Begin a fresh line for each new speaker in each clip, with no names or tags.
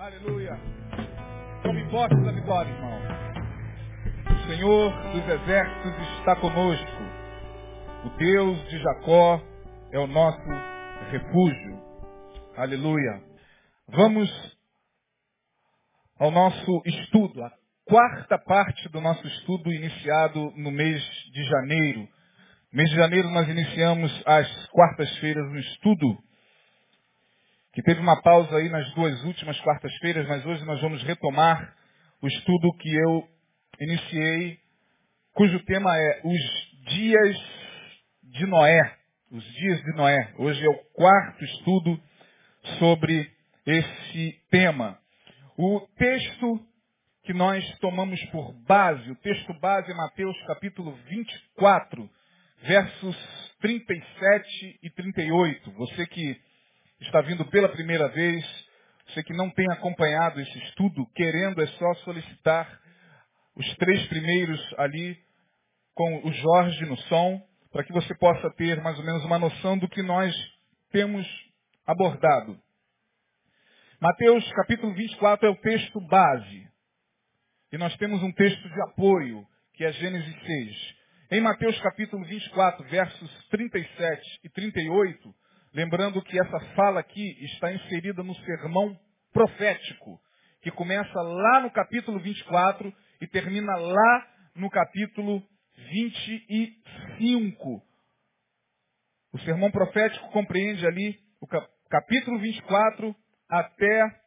Aleluia. Tome posse da vitória, irmão. O Senhor dos exércitos está conosco. O Deus de Jacó é o nosso refúgio. Aleluia. Vamos ao nosso estudo, a quarta parte do nosso estudo iniciado no mês de janeiro. No mês de janeiro nós iniciamos às quartas-feiras um estudo que teve uma pausa aí nas duas últimas quartas-feiras, mas hoje nós vamos retomar o estudo que eu iniciei, cujo tema é os dias de Noé. Os dias de Noé. Hoje é o quarto estudo sobre esse tema. O texto que nós tomamos por base, o texto base é Mateus capítulo 24, versos 37 e 38. Você que está vindo pela primeira vez, você que não tem acompanhado esse estudo, querendo é só solicitar os três primeiros ali com o Jorge no som, para que você possa ter mais ou menos uma noção do que nós temos abordado. Mateus capítulo 24 é o texto base. E nós temos um texto de apoio, que é Gênesis 6. Em Mateus capítulo 24, versos 37 e 38, Lembrando que essa fala aqui está inserida no sermão profético, que começa lá no capítulo 24 e termina lá no capítulo 25. O sermão profético compreende ali o capítulo 24 até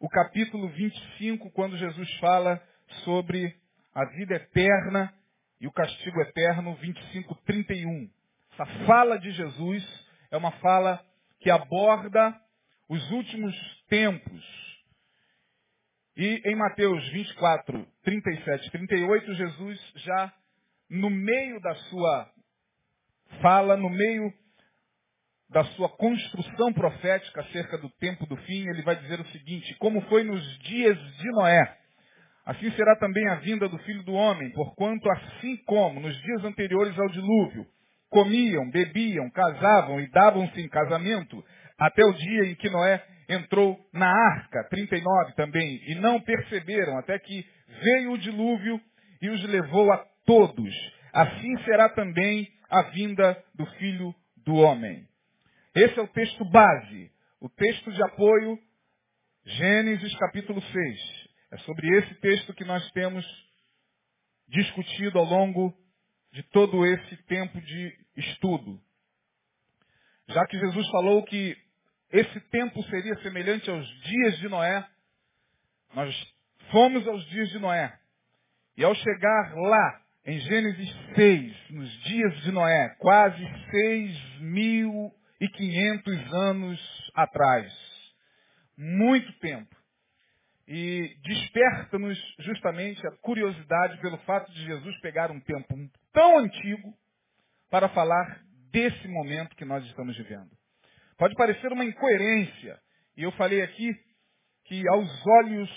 o capítulo 25, quando Jesus fala sobre a vida eterna e o castigo eterno, 25, 31. Essa fala de Jesus é uma fala que aborda os últimos tempos. E em Mateus 24, 37 e 38, Jesus já no meio da sua fala, no meio da sua construção profética acerca do tempo do fim, ele vai dizer o seguinte: Como foi nos dias de Noé, assim será também a vinda do filho do homem, porquanto assim como nos dias anteriores ao dilúvio, comiam, bebiam, casavam e davam-se em casamento, até o dia em que Noé entrou na arca, 39 também, e não perceberam até que veio o dilúvio e os levou a todos. Assim será também a vinda do Filho do Homem. Esse é o texto base, o texto de apoio, Gênesis capítulo 6. É sobre esse texto que nós temos discutido ao longo de todo esse tempo de estudo. Já que Jesus falou que esse tempo seria semelhante aos dias de Noé, nós fomos aos dias de Noé. E ao chegar lá, em Gênesis 6, nos dias de Noé, quase 6.500 anos atrás, muito tempo, e desperta-nos justamente a curiosidade pelo fato de Jesus pegar um tempo tão antigo para falar desse momento que nós estamos vivendo. Pode parecer uma incoerência, e eu falei aqui que aos olhos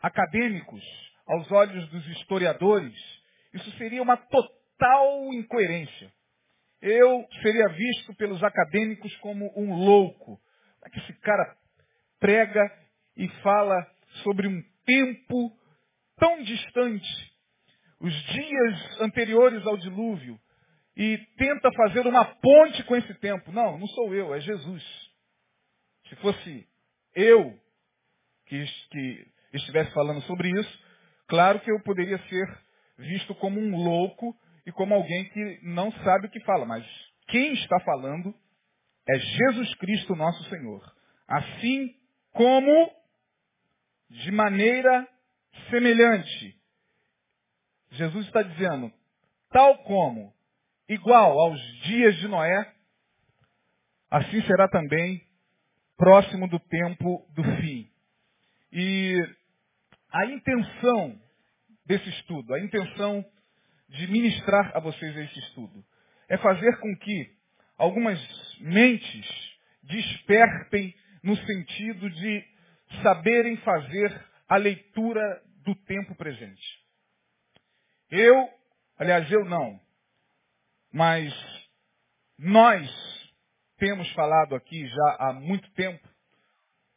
acadêmicos, aos olhos dos historiadores, isso seria uma total incoerência. Eu seria visto pelos acadêmicos como um louco. É que esse cara prega e fala sobre um tempo tão distante os dias anteriores ao dilúvio e tenta fazer uma ponte com esse tempo. Não, não sou eu, é Jesus. Se fosse eu que, que estivesse falando sobre isso, claro que eu poderia ser visto como um louco e como alguém que não sabe o que fala. Mas quem está falando é Jesus Cristo, nosso Senhor. Assim como, de maneira semelhante, Jesus está dizendo, tal como, igual aos dias de Noé, assim será também próximo do tempo do fim. E a intenção desse estudo, a intenção de ministrar a vocês esse estudo, é fazer com que algumas mentes despertem no sentido de saberem fazer a leitura do tempo presente. Eu, aliás, eu não, mas nós temos falado aqui já há muito tempo,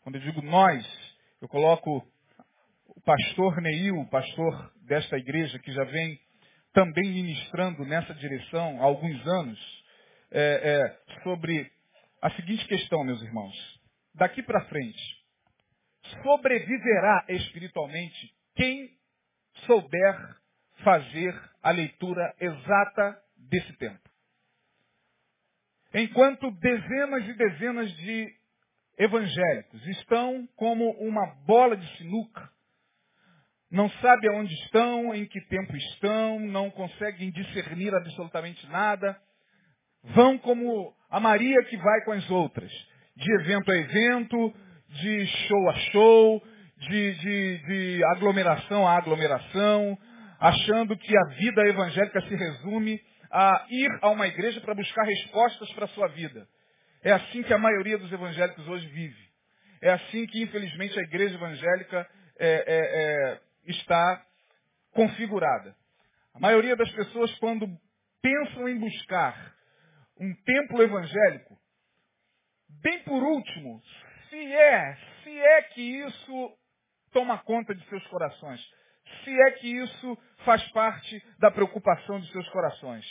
Quando eu digo nós, eu coloco o pastor Neil, o pastor desta igreja que já vem também ministrando nessa direção há alguns anos, é, é, sobre a seguinte questão, meus irmãos. Daqui para frente, sobreviverá espiritualmente quem souber fazer a leitura exata desse tempo. Enquanto dezenas e dezenas de evangélicos estão como uma bola de sinuca, não sabem aonde estão, em que tempo estão, não conseguem discernir absolutamente nada, vão como a Maria que vai com as outras, de evento a evento, de show a show, de, de, de aglomeração a aglomeração, achando que a vida evangélica se resume a ir a uma igreja para buscar respostas para a sua vida. É assim que a maioria dos evangélicos hoje vive. É assim que, infelizmente, a igreja evangélica é, é, é, está configurada. A maioria das pessoas, quando pensam em buscar um templo evangélico, bem por último, se é, se é que isso toma conta de seus corações, se é que isso faz parte da preocupação de seus corações.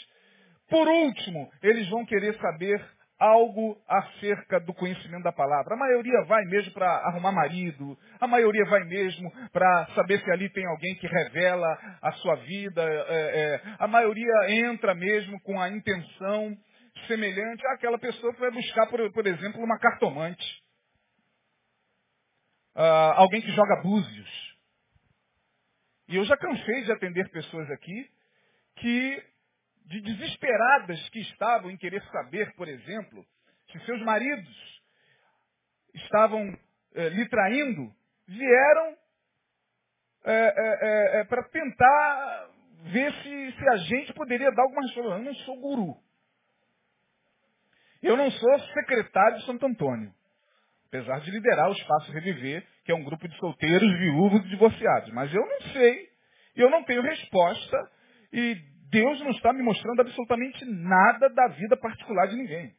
Por último, eles vão querer saber algo acerca do conhecimento da palavra. A maioria vai mesmo para arrumar marido, a maioria vai mesmo para saber se ali tem alguém que revela a sua vida, é, é, a maioria entra mesmo com a intenção semelhante àquela pessoa que vai buscar, por, por exemplo, uma cartomante. Uh, alguém que joga búzios. E eu já cansei de atender pessoas aqui que, de desesperadas que estavam em querer saber, por exemplo, se seus maridos estavam eh, lhe traindo, vieram eh, eh, para tentar ver se, se, a gente poderia dar alguma resposta. Eu não sou guru. Eu não sou secretário de Santo Antônio. Apesar de liderar o Espaço Reviver, que é um grupo de solteiros, viúvos e divorciados. Mas eu não sei, eu não tenho resposta, e Deus não está me mostrando absolutamente nada da vida particular de ninguém.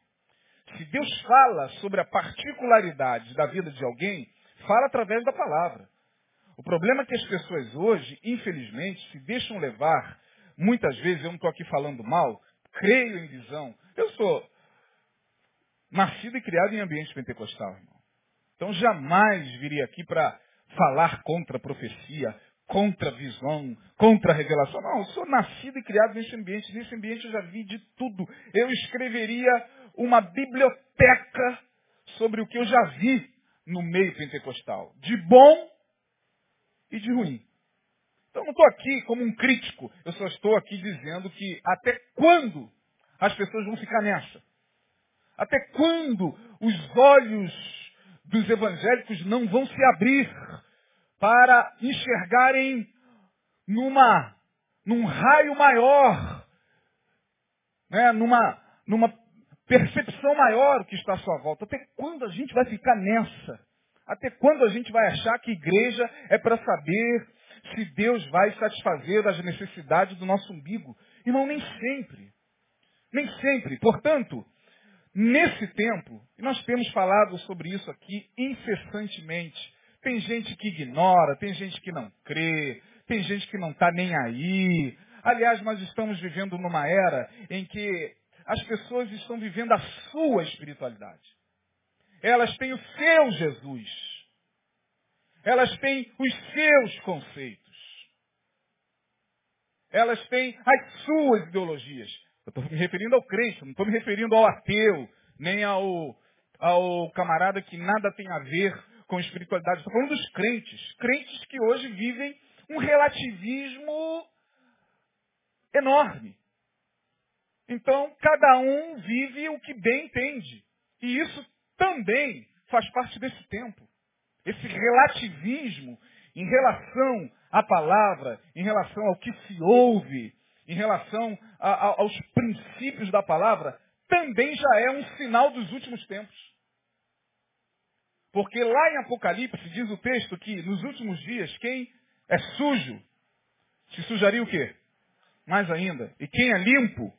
Se Deus fala sobre a particularidade da vida de alguém, fala através da palavra. O problema é que as pessoas hoje, infelizmente, se deixam levar, muitas vezes, eu não estou aqui falando mal, creio em visão. Eu sou nascido e criado em ambiente pentecostal. Então jamais viria aqui para falar contra a profecia, contra a visão, contra a revelação. Não, eu sou nascido e criado nesse ambiente. Nesse ambiente eu já vi de tudo. Eu escreveria uma biblioteca sobre o que eu já vi no meio pentecostal. De bom e de ruim. Então não estou aqui como um crítico. Eu só estou aqui dizendo que até quando as pessoas vão ficar nessa? Até quando os olhos dos evangélicos não vão se abrir para enxergarem numa, num raio maior, né, numa, numa percepção maior o que está à sua volta. Até quando a gente vai ficar nessa? Até quando a gente vai achar que igreja é para saber se Deus vai satisfazer as necessidades do nosso umbigo? Irmão, nem sempre. Nem sempre. Portanto, Nesse tempo, e nós temos falado sobre isso aqui incessantemente, tem gente que ignora, tem gente que não crê, tem gente que não está nem aí. Aliás, nós estamos vivendo numa era em que as pessoas estão vivendo a sua espiritualidade. Elas têm o seu Jesus. Elas têm os seus conceitos. Elas têm as suas ideologias. Eu estou me referindo ao crente, não estou me referindo ao ateu, nem ao, ao camarada que nada tem a ver com espiritualidade. Estou falando dos crentes. Crentes que hoje vivem um relativismo enorme. Então, cada um vive o que bem entende. E isso também faz parte desse tempo. Esse relativismo em relação à palavra, em relação ao que se ouve, em relação a, a, aos princípios da palavra, também já é um sinal dos últimos tempos. Porque lá em Apocalipse diz o texto que nos últimos dias quem é sujo se sujaria o quê? Mais ainda. E quem é limpo,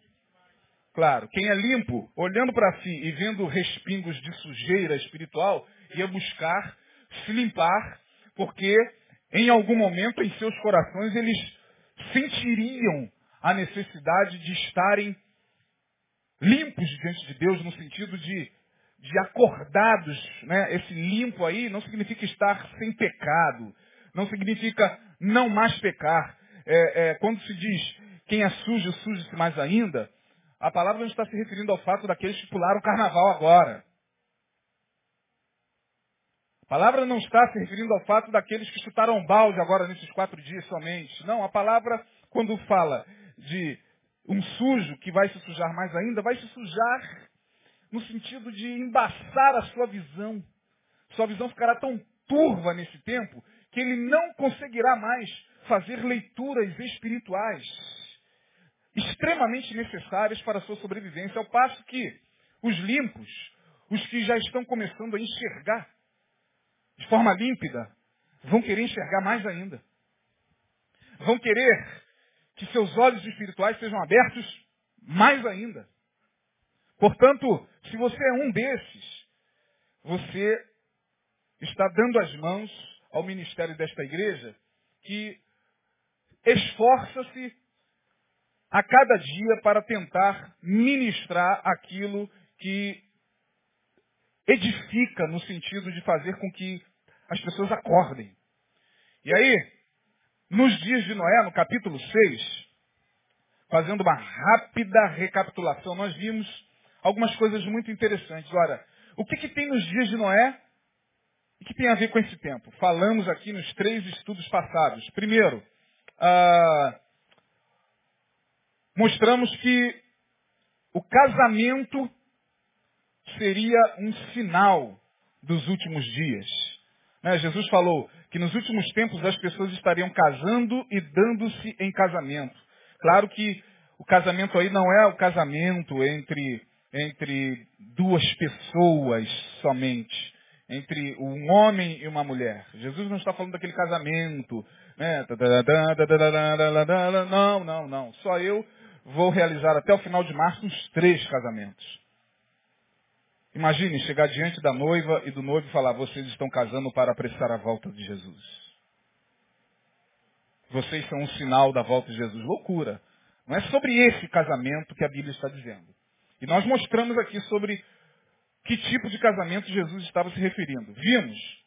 claro, quem é limpo, olhando para si e vendo respingos de sujeira espiritual, ia buscar se limpar, porque em algum momento em seus corações eles sentiriam a necessidade de estarem limpos diante de Deus, no sentido de, de acordados. Né? Esse limpo aí não significa estar sem pecado, não significa não mais pecar. É, é, quando se diz quem é sujo, suje-se mais ainda, a palavra não está se referindo ao fato daqueles que pularam o carnaval agora. A palavra não está se referindo ao fato daqueles que chutaram balde agora nesses quatro dias somente. Não, a palavra, quando fala de um sujo que vai se sujar mais ainda, vai se sujar no sentido de embaçar a sua visão. Sua visão ficará tão turva nesse tempo que ele não conseguirá mais fazer leituras espirituais extremamente necessárias para a sua sobrevivência, ao passo que os limpos, os que já estão começando a enxergar de forma límpida, vão querer enxergar mais ainda. Vão querer que seus olhos espirituais sejam abertos mais ainda. Portanto, se você é um desses, você está dando as mãos ao ministério desta igreja que esforça-se a cada dia para tentar ministrar aquilo que edifica no sentido de fazer com que as pessoas acordem. E aí, nos dias de Noé, no capítulo 6, fazendo uma rápida recapitulação, nós vimos algumas coisas muito interessantes. Ora, o que, que tem nos dias de Noé e que tem a ver com esse tempo? Falamos aqui nos três estudos passados. Primeiro, ah, mostramos que o casamento seria um sinal dos últimos dias. Né? Jesus falou que nos últimos tempos as pessoas estariam casando e dando-se em casamento. Claro que o casamento aí não é o casamento entre, entre duas pessoas somente, entre um homem e uma mulher. Jesus não está falando daquele casamento, né? Não, não, não. Só eu vou realizar até o final de março uns três casamentos. Imagine chegar diante da noiva e do noivo e falar, vocês estão casando para apressar a volta de Jesus. Vocês são um sinal da volta de Jesus. Loucura. Não é sobre esse casamento que a Bíblia está dizendo. E nós mostramos aqui sobre que tipo de casamento Jesus estava se referindo. Vimos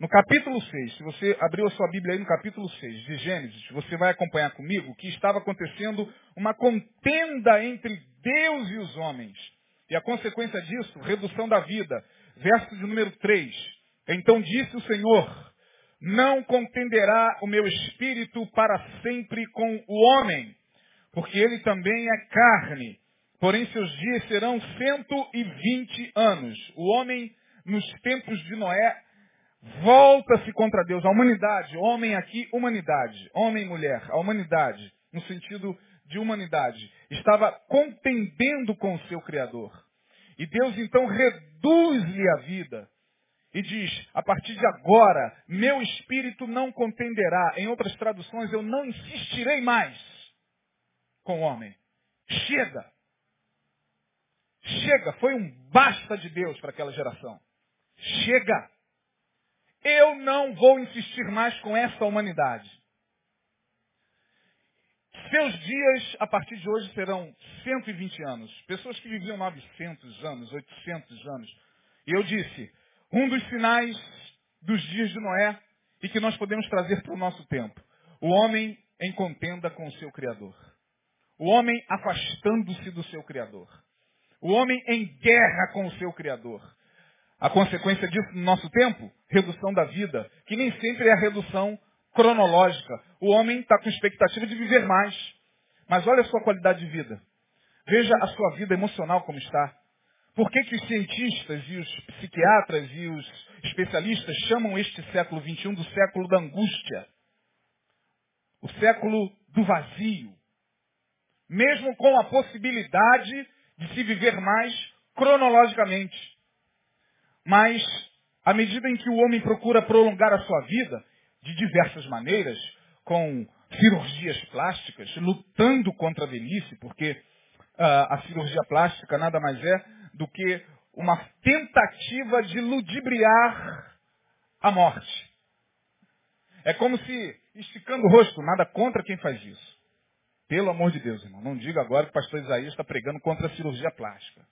no capítulo 6, se você abriu a sua Bíblia aí no capítulo 6 de Gênesis, você vai acompanhar comigo que estava acontecendo uma contenda entre Deus e os homens. E a consequência disso, redução da vida. Verso de número 3. Então disse o Senhor, não contenderá o meu espírito para sempre com o homem, porque ele também é carne. Porém, seus dias serão cento e vinte anos. O homem, nos tempos de Noé, volta-se contra Deus. A humanidade, homem aqui, humanidade. Homem mulher, a humanidade, no sentido de humanidade, estava contendendo com o seu Criador. E Deus então reduz-lhe a vida e diz: a partir de agora, meu espírito não contenderá. Em outras traduções, eu não insistirei mais com o homem. Chega. Chega. Foi um basta de Deus para aquela geração. Chega. Eu não vou insistir mais com essa humanidade. Seus dias, a partir de hoje, serão 120 anos. Pessoas que viviam 900 anos, 800 anos. E eu disse, um dos sinais dos dias de Noé e que nós podemos trazer para o nosso tempo. O homem em contenda com o seu Criador. O homem afastando-se do seu Criador. O homem em guerra com o seu Criador. A consequência disso no nosso tempo? Redução da vida, que nem sempre é a redução cronológica. O homem está com expectativa de viver mais. Mas olha a sua qualidade de vida. Veja a sua vida emocional como está. Por que, que os cientistas e os psiquiatras e os especialistas chamam este século XXI do século da angústia? O século do vazio. Mesmo com a possibilidade de se viver mais cronologicamente. Mas, à medida em que o homem procura prolongar a sua vida, de diversas maneiras, com cirurgias plásticas, lutando contra a velhice, porque uh, a cirurgia plástica nada mais é do que uma tentativa de ludibriar a morte. É como se, esticando o rosto, nada contra quem faz isso. Pelo amor de Deus, irmão. Não diga agora que o pastor Isaías está pregando contra a cirurgia plástica.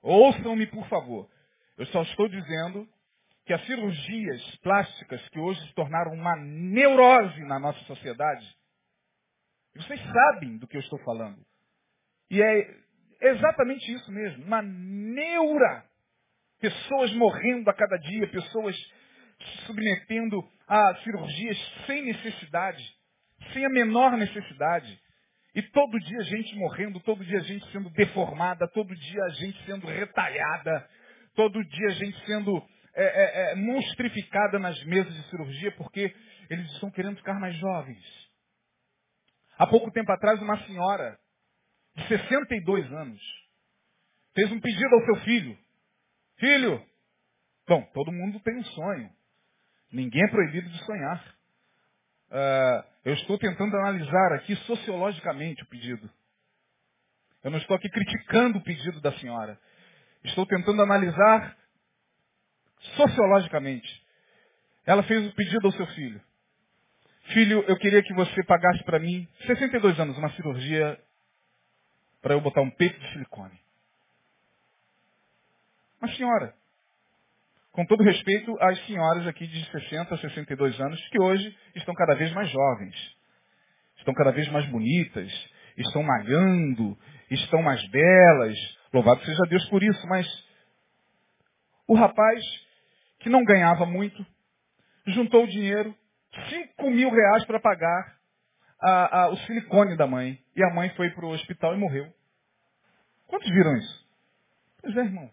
Ouçam-me, por favor. Eu só estou dizendo que as cirurgias plásticas que hoje se tornaram uma neurose na nossa sociedade, vocês sabem do que eu estou falando. E é exatamente isso mesmo, uma neura. Pessoas morrendo a cada dia, pessoas se submetendo a cirurgias sem necessidade, sem a menor necessidade. E todo dia gente morrendo, todo dia gente sendo deformada, todo dia gente sendo retalhada, todo dia gente sendo é, é, é, monstrificada nas mesas de cirurgia, porque eles estão querendo ficar mais jovens. Há pouco tempo atrás, uma senhora de 62 anos fez um pedido ao seu filho. Filho, bom, todo mundo tem um sonho. Ninguém é proibido de sonhar. Uh, eu estou tentando analisar aqui sociologicamente o pedido. Eu não estou aqui criticando o pedido da senhora. Estou tentando analisar sociologicamente. Ela fez o pedido ao seu filho. Filho, eu queria que você pagasse para mim, 62 anos, uma cirurgia para eu botar um peito de silicone. Uma senhora. Com todo respeito às senhoras aqui de 60, 62 anos, que hoje estão cada vez mais jovens, estão cada vez mais bonitas, estão malhando, estão mais belas. Louvado seja Deus por isso, mas o rapaz, que não ganhava muito, juntou o dinheiro, 5 mil reais para pagar a, a, o silicone da mãe. E a mãe foi para o hospital e morreu. Quantos viram isso? Pois é, irmão.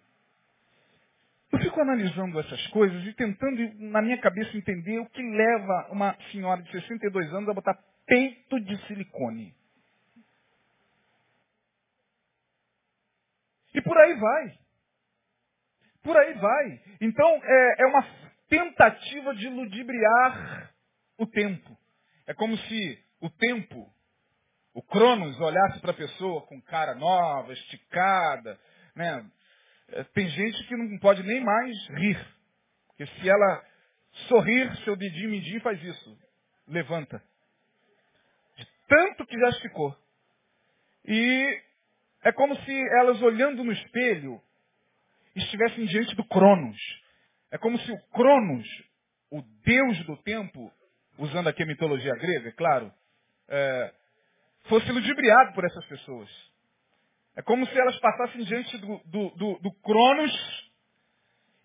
Eu fico analisando essas coisas e tentando, na minha cabeça, entender o que leva uma senhora de 62 anos a botar peito de silicone. E por aí vai. Por aí vai. Então, é, é uma tentativa de ludibriar o tempo. É como se o tempo, o Cronos, olhasse para a pessoa com cara nova, esticada, né? É, tem gente que não pode nem mais rir. Porque se ela sorrir, seu dedinho mindinho faz isso. Levanta. De tanto que já esticou. E é como se elas olhando no espelho estivessem diante do Cronos. É como se o Cronos, o deus do tempo, usando aqui a mitologia grega, é claro, é, fosse ludibriado por essas pessoas. É como se elas passassem diante do, do, do, do Cronos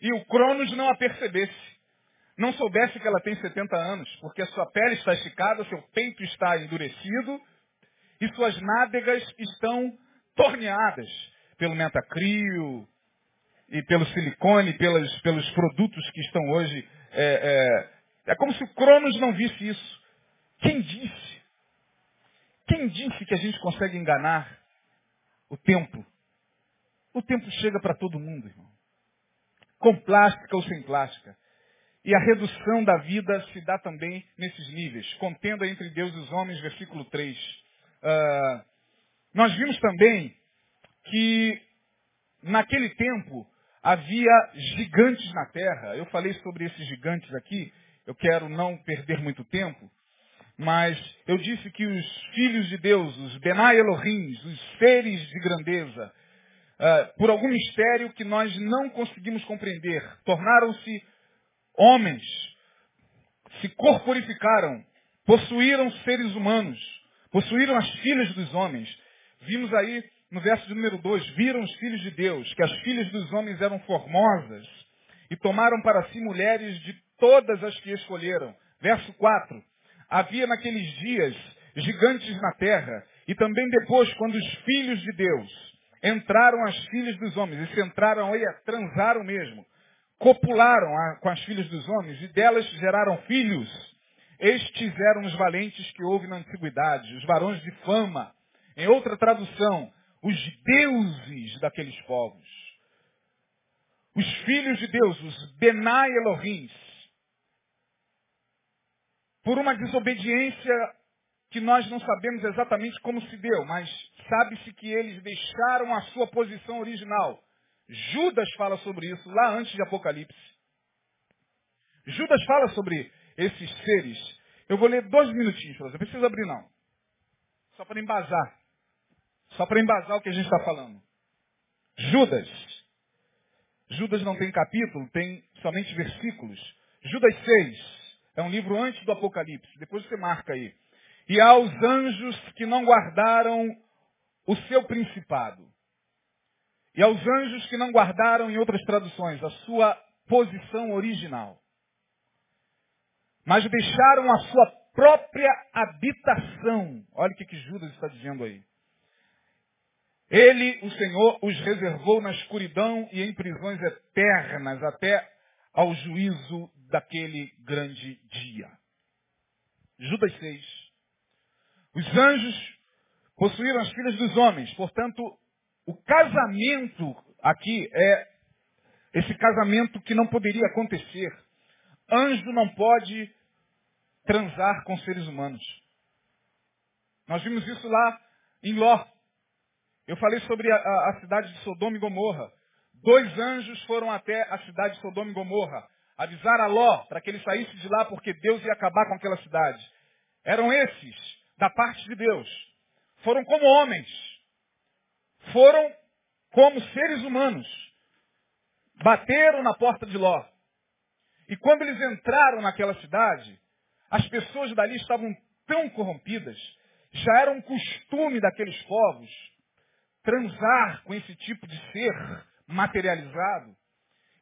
e o Cronos não a percebesse. Não soubesse que ela tem 70 anos, porque a sua pele está esticada, seu peito está endurecido e suas nádegas estão torneadas pelo metacrio e pelo silicone, pelos, pelos produtos que estão hoje. É, é, é como se o Cronos não visse isso. Quem disse? Quem disse que a gente consegue enganar o tempo. O tempo chega para todo mundo, irmão. Com plástica ou sem plástica. E a redução da vida se dá também nesses níveis. Contenda entre Deus e os homens, versículo 3. Uh, ah, nós vimos também que naquele tempo havia gigantes na terra. Eu falei sobre esses gigantes aqui. Eu quero não perder muito tempo. Mas eu disse que os filhos de Deus, os Benai Elohim, os seres de grandeza, uh, por algum mistério que nós não conseguimos compreender, tornaram-se homens, se corporificaram, possuíram seres humanos, possuíram as filhas dos homens. Vimos aí no verso de número 2, viram os filhos de Deus, que as filhas dos homens eram formosas, e tomaram para si mulheres de todas as que escolheram. Verso 4, havia naqueles dias gigantes na terra, e também depois, quando os filhos de Deus entraram as filhas dos homens, e se entraram aí, transaram mesmo, copularam com as filhas dos homens, e delas geraram filhos. Estes eram os valentes que houve na antiguidade, os varões de fama. Em outra tradução, os deuses daqueles povos. Os filhos de Deus, os Benai Elohim, por uma desobediência que nós não sabemos exatamente como se deu, mas sabe-se que eles deixaram a sua posição original. Judas fala sobre isso lá antes de Apocalipse. Judas fala sobre esses seres. Eu vou ler dois minutinhos. Não precisa abrir, não. Só para embasar. Só para embasar o que a gente está falando. Judas. Judas não tem capítulo, tem somente versículos. Judas 6. É um livro antes do Apocalipse. Depois você marca aí. E aos anjos que não guardaram o seu principado. E aos anjos que não guardaram, em outras traduções, a sua posição original. Mas deixaram a sua própria habitação. Olha o que, que Judas está dizendo aí. Ele, o Senhor, os reservou na escuridão e em prisões eternas até ao juízo daquele grande dia. Judas 6. Os anjos possuíram as filhas dos homens, portanto, o casamento aqui é esse casamento que não poderia acontecer. Anjo não pode transar com seres humanos. Nós vimos isso lá em Ló. Eu falei sobre a, a, cidade de Sodoma e Gomorra. Dois anjos foram até a cidade de Sodoma e Gomorra avisar a Ló para que ele saísse de lá porque Deus ia acabar com aquela cidade. Eram esses, da parte de Deus. Foram como homens. Foram como seres humanos. Bateram na porta de Ló. E quando eles entraram naquela cidade, as pessoas dali estavam tão corrompidas, já era um costume daqueles povos transar com esse tipo de ser materializado,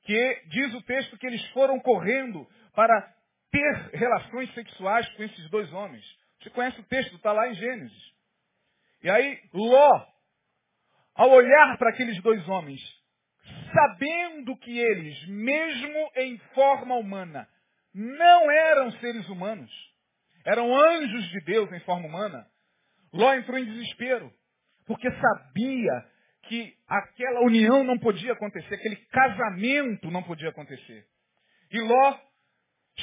que diz o texto que eles foram correndo para ter relações sexuais com esses dois homens. Você conhece o texto, está lá em Gênesis. E aí, Ló, ao olhar para aqueles dois homens, sabendo que eles, mesmo em forma humana, não eram seres humanos, eram anjos de Deus em forma humana, Ló entrou em desespero, porque sabia que aquela união não podia acontecer, aquele casamento não podia acontecer. E Ló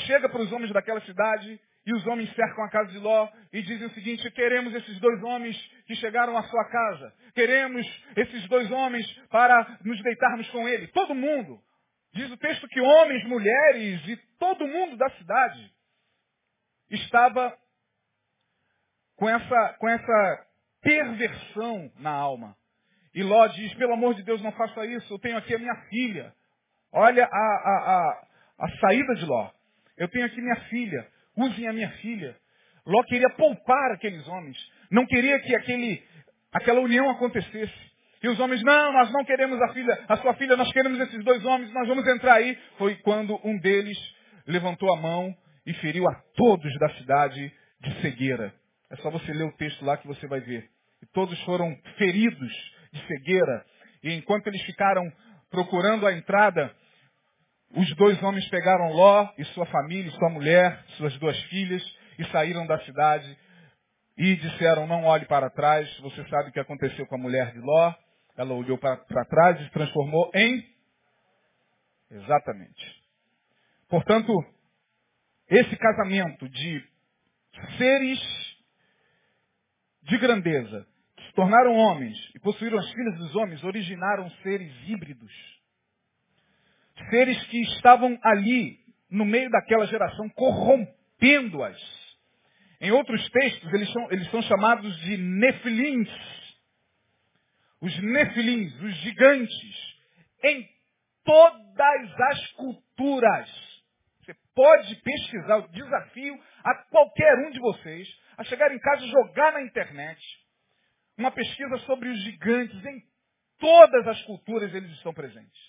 chega para os homens daquela cidade e os homens cercam a casa de Ló e dizem o seguinte, queremos esses dois homens que chegaram à sua casa. Queremos esses dois homens para nos deitarmos com ele. Todo mundo. Diz o texto que homens, mulheres e todo mundo da cidade estava com essa, com essa perversão na alma. E Ló diz, pelo amor de Deus, não faça isso, eu tenho aqui a minha filha. Olha a, a, a, a saída de Ló. Eu tenho aqui minha filha, usem a minha filha. Ló queria poupar aqueles homens. Não queria que aquele, aquela união acontecesse. E os homens, não, nós não queremos a filha, a sua filha, nós queremos esses dois homens, nós vamos entrar aí. Foi quando um deles levantou a mão e feriu a todos da cidade de cegueira. É só você ler o texto lá que você vai ver. E todos foram feridos de cegueira. E enquanto eles ficaram procurando a entrada, os dois homens pegaram Ló e sua família, sua mulher, suas duas filhas e saíram da cidade e disseram, não olhe para trás. Você sabe o que aconteceu com a mulher de Ló. Ela olhou para, trás e se transformou em... Exatamente. Portanto, esse casamento de seres de grandeza se tornaram homens e possuíram as filhas dos homens, originaram seres híbridos. Seres que estavam ali, no meio daquela geração, corrompendo-as. Em outros textos, eles são, eles são chamados de nefilins. Os nefilins, os gigantes, em todas as culturas. Você pode pesquisar o desafio a qualquer um de vocês a chegar em casa e jogar na internet uma pesquisa sobre os gigantes. Em todas as culturas eles estão presentes.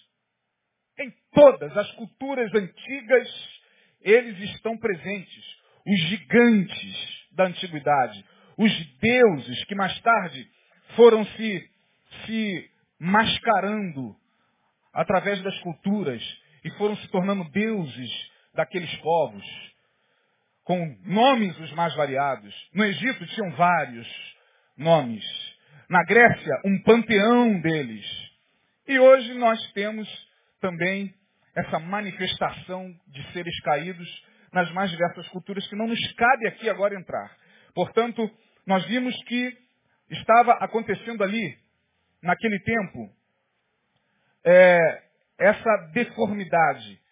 Em todas as culturas antigas eles estão presentes. Os gigantes da antiguidade. Os deuses que mais tarde foram se, se mascarando através das culturas e foram se tornando deuses daqueles povos, com nomes os mais variados. No Egito tinham vários nomes. Na Grécia, um panteão deles. E hoje nós temos também essa manifestação de seres caídos nas mais diversas culturas que não nos cabe aqui agora entrar. Portanto, nós vimos que estava acontecendo ali, naquele tempo, é, essa deformidade.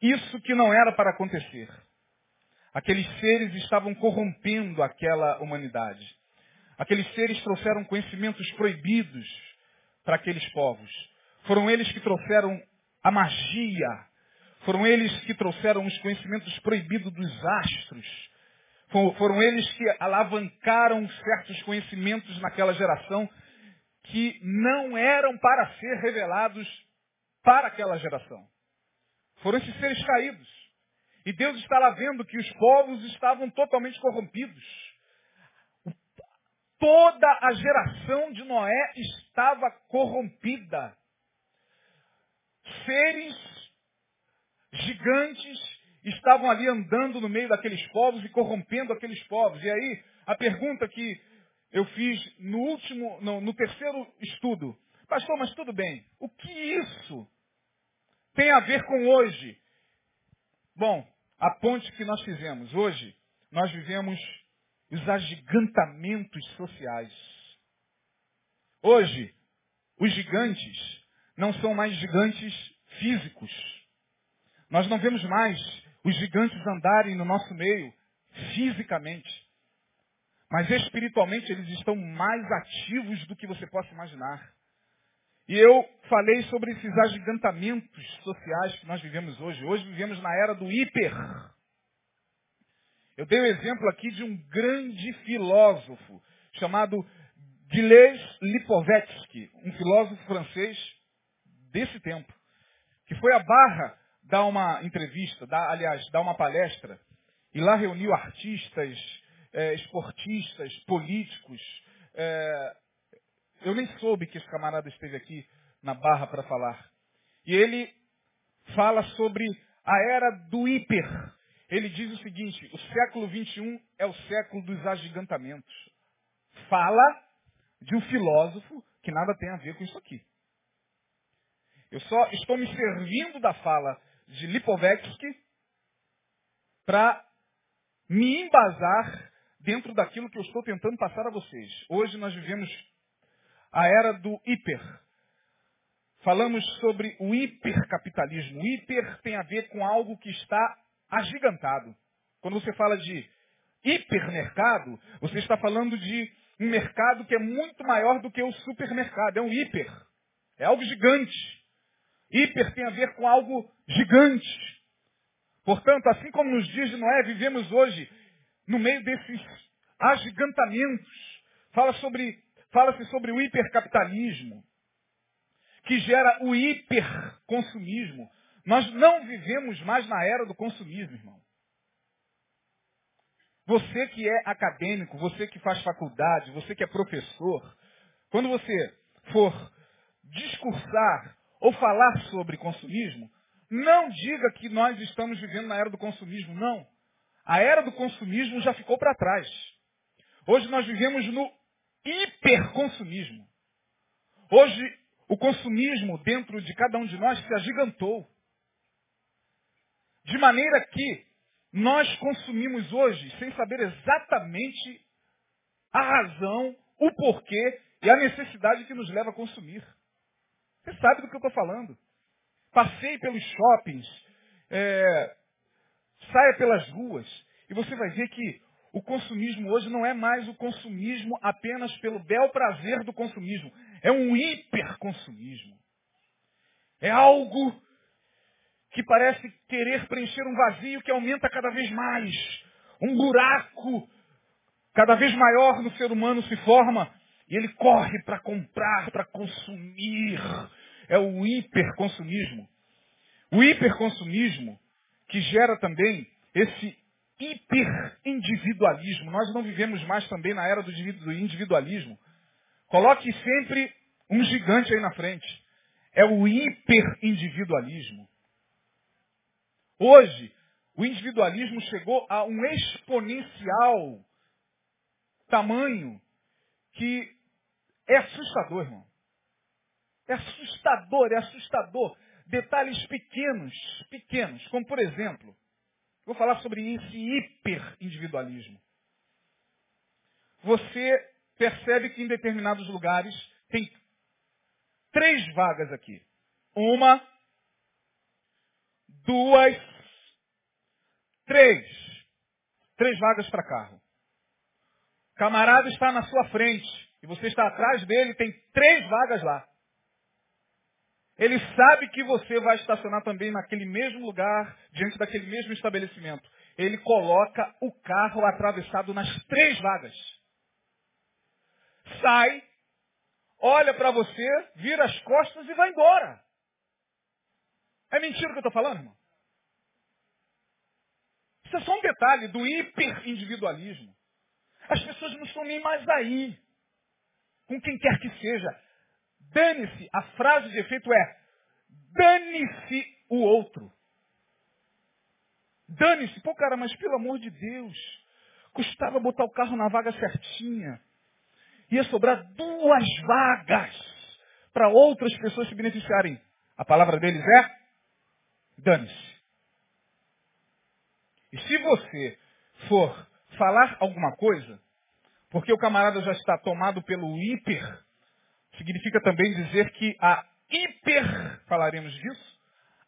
isso que não era para acontecer. Aqueles seres estavam corrompendo aquela humanidade. Aqueles seres trouxeram conhecimentos proibidos para aqueles povos. Foram eles que trouxeram a magia. Foram eles que trouxeram os conhecimentos proibidos dos astros. Foram eles que alavancaram certos conhecimentos naquela geração que não eram para ser revelados para aquela geração. Foram esses seres caídos. E Deus está lá vendo que os povos estavam totalmente corrompidos. Toda a geração de Noé estava corrompida. Seres gigantes estavam ali andando no meio daqueles povos e corrompendo aqueles povos. E aí, a pergunta que eu fiz no último, no, no terceiro estudo, pastor, mas tudo bem, o que isso tem a ver com hoje? Bom, a ponte que nós fizemos. Hoje, nós vivemos os agigantamentos sociais. Hoje, os gigantes não são mais gigantes físicos. Nós não vemos mais os gigantes andarem no nosso meio fisicamente. Mas espiritualmente eles estão mais ativos do que você possa imaginar. E eu falei sobre esses agigantamentos sociais que nós vivemos hoje. Hoje vivemos na era do hiper. Eu dei o um exemplo aqui de um grande filósofo chamado Gilles Lipovetsky, um filósofo francês desse tempo, que foi a Barra dar uma entrevista, dar, aliás, dar uma palestra, e lá reuniu artistas, é, esportistas, políticos, é, eu nem soube que esse camarada esteve aqui na barra para falar. E ele fala sobre a era do hiper. Ele diz o seguinte, o século XXI é o século dos agigantamentos. Fala de um filósofo que nada tem a ver com isso aqui. Eu só estou me servindo da fala de Lipovetsky para me embasar dentro daquilo que eu estou tentando passar a vocês. Hoje nós vivemos a era do hiper. Falamos sobre o hipercapitalismo. O hiper tem a ver com algo que está agigantado. Quando você fala de hipermercado, você está falando de um mercado que é muito maior do que o supermercado. É um hiper. É algo gigante. Hiper tem a ver com algo gigante. Portanto, assim como nos dias de Noé, vivemos hoje no meio desses agigantamentos. Fala sobre fala-se sobre o hipercapitalismo, que gera o hiperconsumismo. Nós não vivemos mais na era do consumismo, irmão. Você que é acadêmico, você que faz faculdade, você que é professor, quando você for discursar ou falar sobre consumismo, não diga que nós estamos vivendo na era do consumismo, não. A era do consumismo já ficou para trás. Hoje nós vivemos no hiperconsumismo. Hoje, o consumismo dentro de cada um de nós se agigantou. De maneira que nós consumimos hoje sem saber exatamente a razão, o porquê e a necessidade que nos leva a consumir. Você sabe do que eu estou falando. Passei pelos shoppings, é, saia pelas ruas, e você vai ver que o consumismo hoje não é mais o consumismo apenas pelo bel prazer do consumismo. É um hiperconsumismo. É algo que parece querer preencher um vazio que aumenta cada vez mais. Um buraco cada vez maior no ser humano se forma e ele corre para comprar, para consumir. É o hiperconsumismo. O hiperconsumismo que gera também esse hiperindividualismo. Nós não vivemos mais também na era do individualismo. Coloque sempre um gigante aí na frente. É o hiperindividualismo. Hoje, o individualismo chegou a um exponencial tamanho que é assustador, irmão. É assustador, é assustador. Detalhes pequenos, pequenos, como por exemplo, Vou falar sobre esse hiperindividualismo. Você percebe que em determinados lugares tem três vagas aqui. Uma, duas, três. Três vagas para carro. Camarada está na sua frente e você está atrás dele, tem três vagas lá. Ele sabe que você vai estacionar também naquele mesmo lugar, diante daquele mesmo estabelecimento. Ele coloca o carro atravessado nas três vagas. Sai, olha para você, vira as costas e vai embora. É mentira o que eu estou falando, irmão? Isso é só um detalhe do hiperindividualismo. As pessoas não estão nem mais aí. Com quem quer que seja. Dane-se. A frase de efeito é dane-se o outro. Dane-se. Pô, cara, mas pelo amor de Deus. Custava botar o carro na vaga certinha. Ia sobrar duas vagas para outras pessoas se beneficiarem. A palavra deles é dane-se. E se você for falar alguma coisa, porque o camarada já está tomado pelo hiper, significa também dizer que a hiper, falaremos disso,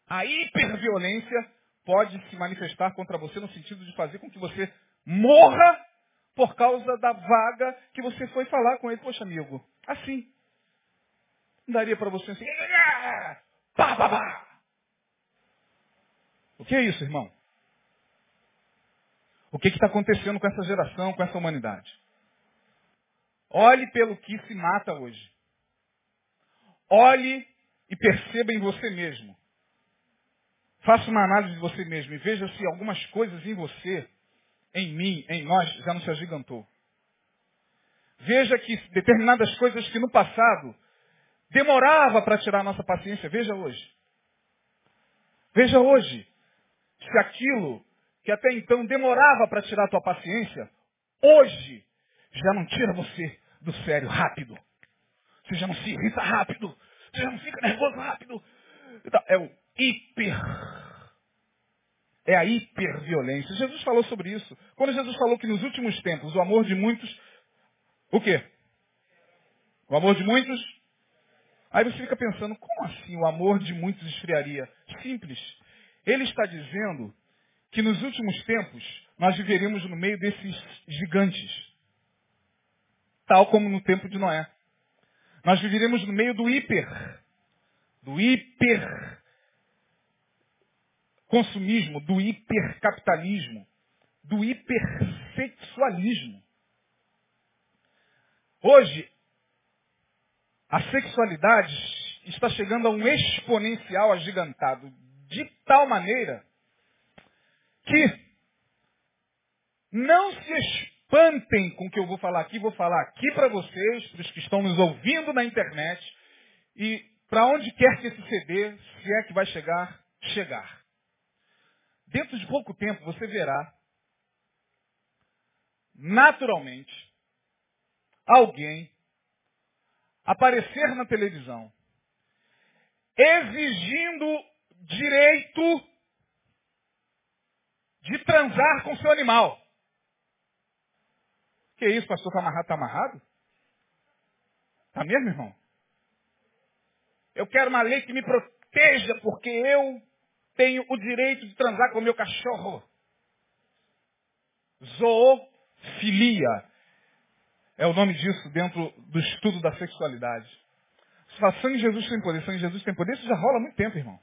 a hiperviolência pode se manifestar contra você no sentido de fazer com que você morra por causa da vaga que você foi falar com ele. Poxa, amigo, assim. Daria para você assim. Pá, pá, pá. O que é isso, irmão? O que está acontecendo com essa geração, com essa humanidade? Olhe pelo que se mata hoje. Olhe e perceba em você mesmo. Faça uma análise de você mesmo e veja se algumas coisas em você, em mim, em nós, já não se agigantou. Veja que determinadas coisas que no passado demorava para tirar a nossa paciência, veja hoje. Veja hoje se aquilo que até então demorava para tirar a tua paciência, hoje já não tira você do sério rápido. Você já não se irrita rápido. Você já não fica nervoso rápido. Então, é o hiper. É a hiperviolência. Jesus falou sobre isso. Quando Jesus falou que nos últimos tempos o amor de muitos. O quê? O amor de muitos? Aí você fica pensando, como assim o amor de muitos esfriaria? Simples. Ele está dizendo que nos últimos tempos nós viveríamos no meio desses gigantes, tal como no tempo de Noé. Nós viveríamos no meio do hiper, do hiper consumismo, do hipercapitalismo, do hipersexualismo. Hoje, a sexualidade está chegando a um exponencial agigantado, de tal maneira que não se espantem com o que eu vou falar aqui, vou falar aqui para vocês, para os que estão nos ouvindo na internet, e para onde quer que esse CD, se é que vai chegar, chegar. Dentro de pouco tempo você verá, naturalmente, alguém aparecer na televisão exigindo direito de transar com seu animal. Que isso, pastor? Está amarrado? Está amarrado? Está mesmo, irmão? Eu quero uma lei que me proteja, porque eu tenho o direito de transar com o meu cachorro. Zoofilia é o nome disso dentro do estudo da sexualidade. Você fala, sangue Jesus tem poder, sangue Jesus tem poder. Isso já rola há muito tempo, irmão.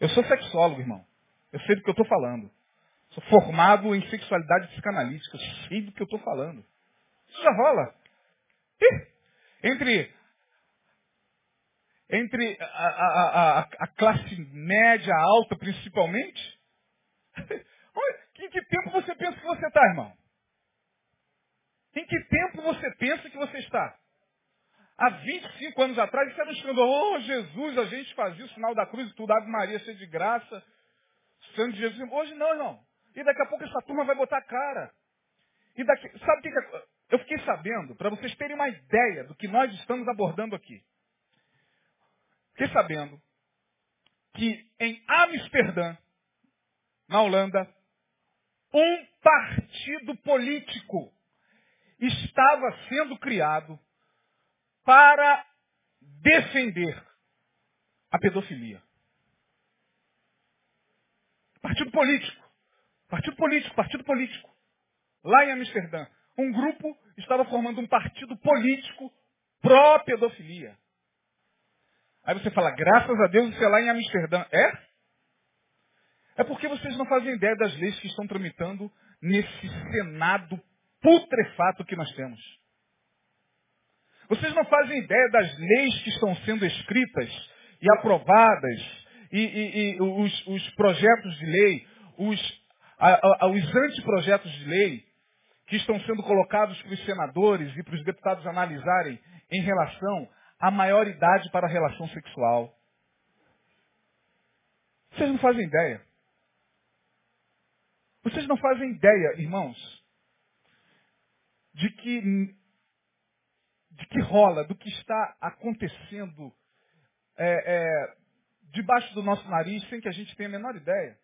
Eu sou sexólogo, irmão. Eu sei do que eu estou falando. Sou formado em sexualidade psicanalítica. Eu sei do que eu estou falando. Isso já rola. Ih, entre entre a, a, a, a, classe média alta, principalmente. em que tempo você pensa que você está, irmão? Em que tempo você pensa que você está? Há 25 anos atrás, isso era um escândalo. Oh, Jesus, a gente fazia o sinal da cruz e tudo, Ave Maria, cheia de graça. Sangue de Jesus. Hoje não, irmão. E daqui a pouco essa turma vai botar cara. E daqui, sabe o que, que é? eu fiquei sabendo, para vocês terem uma ideia do que nós estamos abordando aqui. Fiquei sabendo que em Amsterdã, na Holanda, um partido político estava sendo criado para defender a pedofilia. partido político. Partido político, partido político. Lá em Amsterdã, um grupo estava formando um partido político pró-pedofilia. Aí você fala, graças a Deus isso é lá em Amsterdã. É? É porque vocês não fazem ideia das leis que estão tramitando nesse Senado putrefato que nós temos. Vocês não fazem ideia das leis que estão sendo escritas e aprovadas, e, e, e os, os, projetos de lei, os, a, a, os anteprojetos de lei que estão sendo colocados para os senadores e para os deputados analisarem em relação à maioridade para a relação sexual. Vocês não fazem ideia. Vocês não fazem ideia, irmãos, de que, de que rola, do que está acontecendo é, é, debaixo do nosso nariz sem que a gente tenha a menor ideia.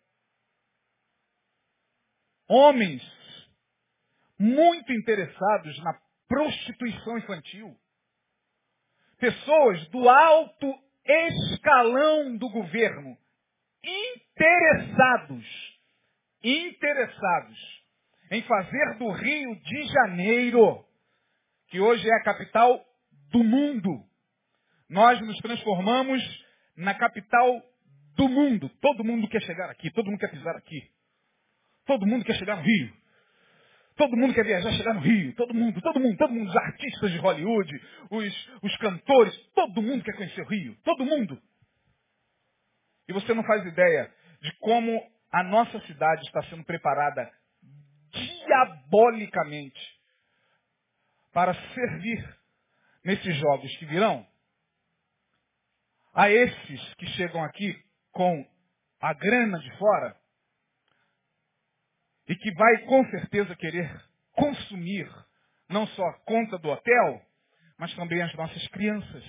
Homens muito interessados na prostituição infantil. Pessoas do alto escalão do governo interessados interessados em fazer do Rio de Janeiro, que hoje é a capital do mundo, nós nos transformamos na capital do mundo. Todo mundo quer chegar aqui, todo mundo quer pisar aqui. Todo mundo quer chegar no Rio. Todo mundo quer viajar, chegar no Rio. Todo mundo, todo mundo, todo mundo. Os artistas de Hollywood, os, os cantores, todo mundo quer conhecer o Rio. Todo mundo. E você não faz ideia de como a nossa cidade está sendo preparada diabolicamente para servir nesses jogos que virão a esses que chegam aqui com a grana de fora e que vai com certeza querer consumir não só a conta do hotel, mas também as nossas crianças.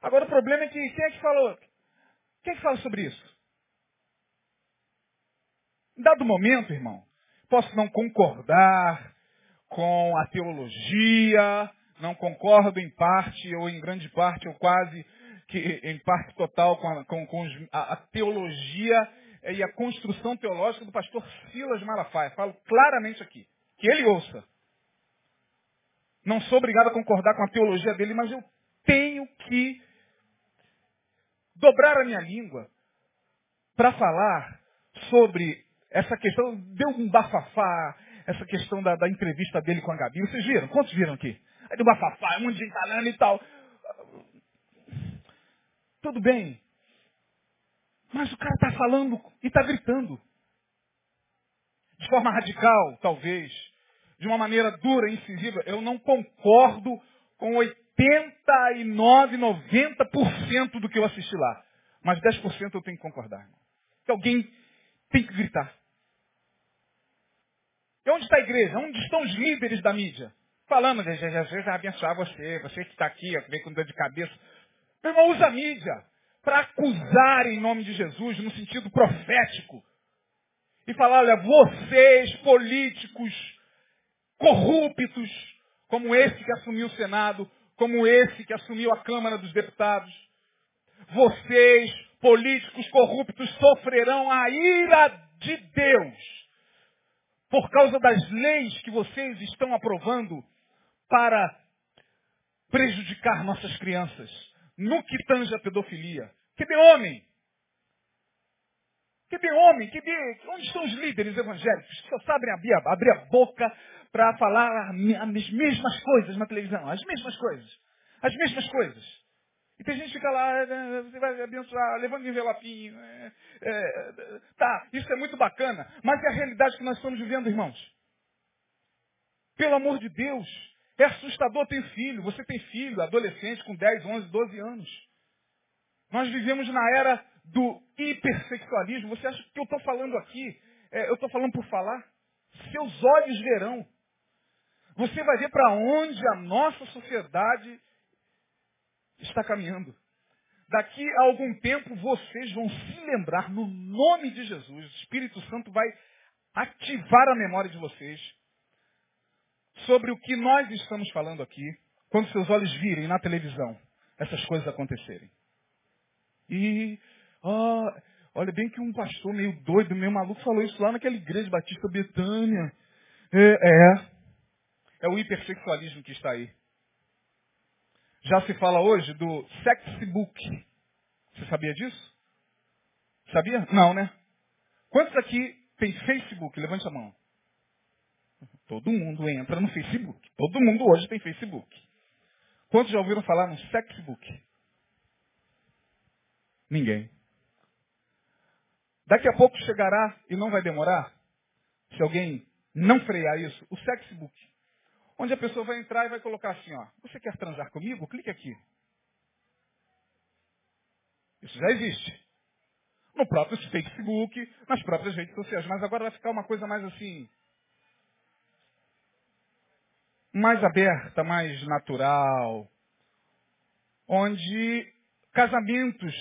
Agora o problema é que quem é que falou? Quem é que fala sobre isso? Em dado momento, irmão, posso não concordar com a teologia, não concordo em parte, ou em grande parte, ou quase, que em parte total, com a, com, com a, a teologia e a construção teológica do pastor Silas Malafaia. Falo claramente aqui. Que ele ouça. Não sou obrigado a concordar com a teologia dele, mas eu tenho que dobrar a minha língua para falar sobre essa questão, deu um bafafá, essa questão da, da, entrevista dele com a Gabi. Vocês viram? Quantos viram aqui? Aí deu bafafá, um monte de gente falando e tal. Tudo bem. Mas o cara está falando e está gritando. De forma radical, talvez. De uma maneira dura incisiva. Eu não concordo com 89, 90% do que eu assisti lá. Mas 10% eu tenho que concordar. Que alguém tem que gritar. E onde está a igreja? Onde estão os líderes da mídia? Falando, Jesus vai abençoar você, você que está aqui, vem com dor de cabeça. Meu irmão, usa a mídia para acusar em nome de Jesus, no sentido profético. E falar, olha, vocês, políticos corruptos, como esse que assumiu o Senado, como esse que assumiu a Câmara dos Deputados. Vocês, políticos corruptos, sofrerão a ira de Deus por causa das leis que vocês estão aprovando para prejudicar nossas crianças. No que tange a pedofilia. Que de homem? Que de homem? Que de... Onde estão os líderes evangélicos que só sabem abrir, abrir a boca para falar as mesmas coisas na televisão, as mesmas coisas. As mesmas coisas. E tem gente que fica lá, né, você vai abençoar, levando envelopinho. É, é, tá, isso é muito bacana, mas é a realidade que nós estamos vivendo, irmãos. Pelo amor de Deus, é assustador ter filho. Você tem filho, adolescente com 10, 11, 12 anos. Nós vivemos na era do hipersexualismo. Você acha que eu estou falando aqui, é, eu estou falando por falar? Seus olhos verão. Você vai ver para onde a nossa sociedade está caminhando. Daqui a algum tempo vocês vão se lembrar, no nome de Jesus, o Espírito Santo vai ativar a memória de vocês sobre o que nós estamos falando aqui, quando seus olhos virem na televisão essas coisas acontecerem. E oh, Olha bem que um pastor meio doido, meio maluco, falou isso lá naquela igreja Batista Betânia. É, é. É o hipersexualismo que está aí. Já se fala hoje do sexbook. Você sabia disso? Sabia? Não, né? Quantos aqui tem Facebook? Levante a mão. Todo mundo entra no Facebook. Todo mundo hoje tem Facebook. Quantos já ouviram falar no sexbook? Ninguém. Daqui a pouco chegará, e não vai demorar, se alguém não frear isso, o sexbook. Onde a pessoa vai entrar e vai colocar assim, ó, você quer transar comigo? Clique aqui. Isso já existe. No próprio Facebook, nas próprias redes sociais. Mas agora vai ficar uma coisa mais assim. Mais aberta, mais natural. Onde casamentos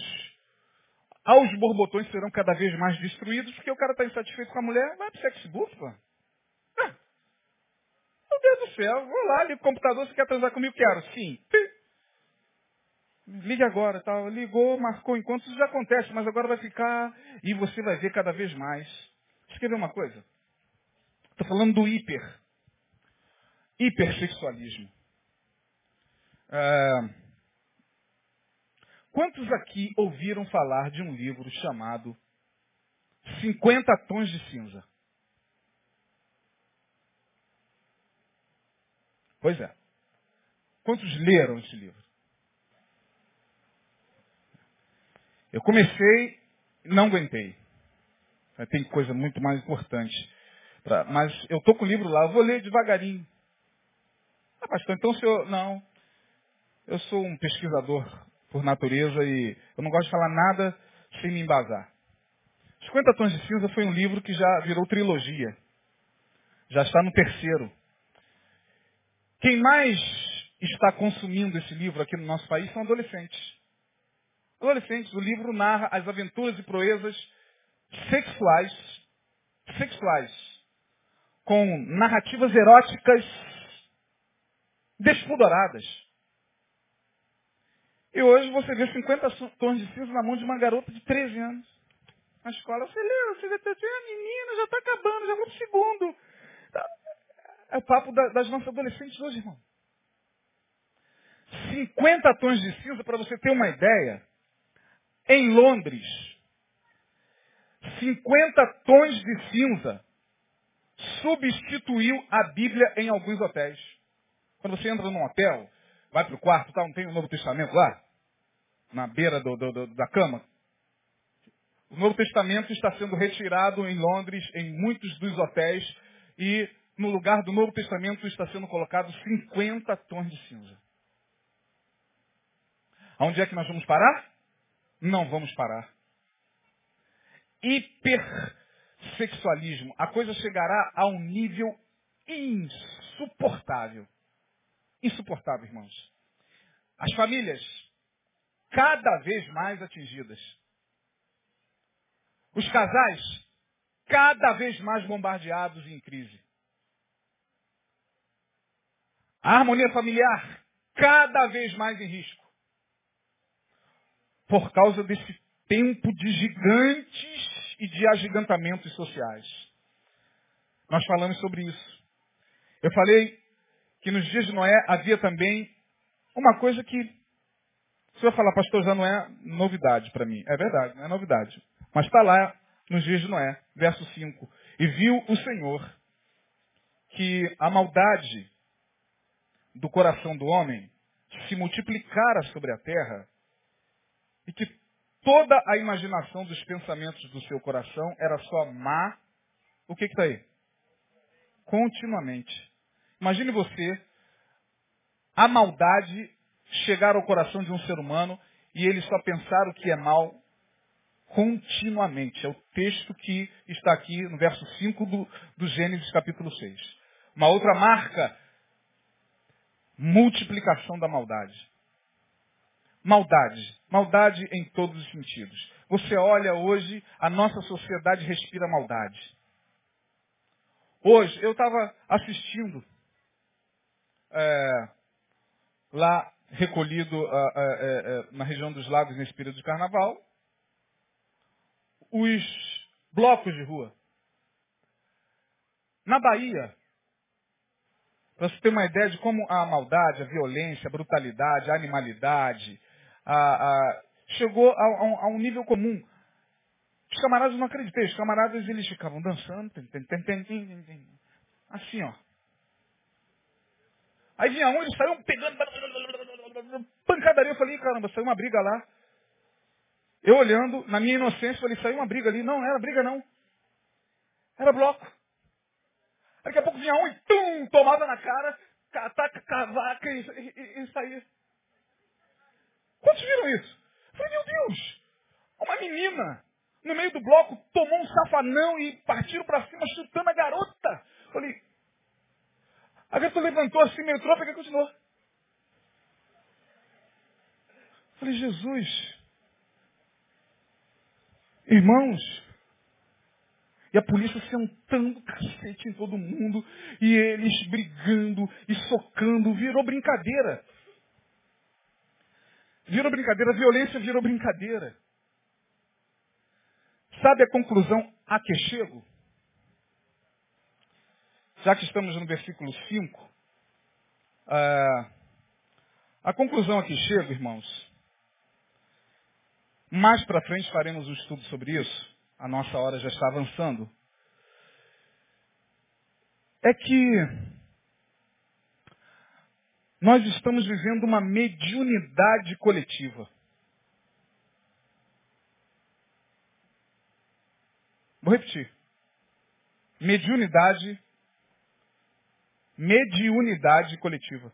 aos borbotões serão cada vez mais destruídos, porque o cara está insatisfeito com a mulher, vai pro Facebook, pô. Vou lá, ligo o computador, você quer transar comigo? Quero, sim. Ligue agora, tal. Ligou, marcou enquanto isso já acontece, mas agora vai ficar e você vai ver cada vez mais. Escrever uma coisa. Estou falando do hiper. Hipersexualismo. Ah, quantos aqui ouviram falar de um livro chamado 50 Tons de Cinza? Pois é. Quantos leram esse livro? Eu comecei, não aguentei. Tem coisa muito mais importante. Pra, mas eu estou com o livro lá, eu vou ler devagarinho. Ah, pastor, então o senhor. Não. Eu sou um pesquisador por natureza e eu não gosto de falar nada sem me embasar. 50 Tons de Cinza foi um livro que já virou trilogia. Já está no terceiro. Quem mais está consumindo esse livro aqui no nosso país são adolescentes. Adolescentes, o livro narra as aventuras e proezas sexuais, sexuais, com narrativas eróticas despudoradas. E hoje você vê 50 tons de cinza na mão de uma garota de 13 anos. Na escola, você lê, você a menina já está acabando, já vou pro segundo. É o papo das nossas adolescentes hoje, irmão. 50 tons de cinza, para você ter uma ideia, em Londres, 50 tons de cinza substituiu a Bíblia em alguns hotéis. Quando você entra num hotel, vai para o quarto, tá, não tem o Novo Testamento lá? Na beira do, do, do, da cama? O Novo Testamento está sendo retirado em Londres, em muitos dos hotéis, e no lugar do Novo Testamento está sendo colocado 50 tons de cinza. Aonde é que nós vamos parar? não vamos parar. Hipersexualismo. A coisa chegará a um nível insuportável. Insuportável, irmãos. As famílias cada vez mais atingidas. Os casais cada vez mais bombardeados e em crise. A harmonia familiar cada vez mais em risco por causa desse tempo de gigantes e de agigantamentos sociais. Nós falamos sobre isso. Eu falei que nos dias de Noé havia também uma coisa que, se eu falar, pastor, já não é novidade para mim. É verdade, não é novidade. Mas está lá nos dias de Noé, verso 5. E viu o Senhor que a maldade do coração do homem se multiplicara sobre a terra e que toda a imaginação dos pensamentos do seu coração era só má. O que está aí? Continuamente. Imagine você a maldade chegar ao coração de um ser humano e ele só pensar o que é mal continuamente. É o texto que está aqui no verso 5 do, do Gênesis capítulo 6. Uma outra marca, multiplicação da maldade. Maldade. Maldade em todos os sentidos. Você olha hoje, a nossa sociedade respira maldade. Hoje, eu estava assistindo é, lá recolhido é, é, na região dos lagos nesse período de carnaval, os blocos de rua. Na Bahia, para você ter uma ideia de como a maldade, a violência, a brutalidade, a animalidade, a, a, chegou a, a, um nível comum. Os camaradas não acreditei, os camaradas eles ficavam dançando, assim ó. Aí vinha um, eles saíam pegando, pancadaria, eu falei, caramba, saiu uma briga lá. Eu olhando, na minha inocência, falei, saiu uma briga ali. Não, não era briga não. Era bloco. Daqui a pouco vinha um e tum, tomava na cara, ataca cavaca e, e, e saía. Quantos viram isso? Eu falei, meu Deus, uma menina no meio do bloco tomou um safanão e partiram para cima chutando a garota. Eu falei, a garota levantou assim, meio tropa e continuou. Eu falei, Jesus, irmãos, e a polícia sentando cacete em todo mundo. E eles brigando e socando. Virou brincadeira. Virou brincadeira. A violência virou brincadeira. Sabe a conclusão a que chego? Já que estamos no versículo 5, ah, a conclusão a que chego, irmãos, mais para frente faremos um estudo sobre isso a nossa hora já está avançando, é que nós estamos vivendo uma mediunidade coletiva. Vou repetir. Mediunidade, mediunidade coletiva.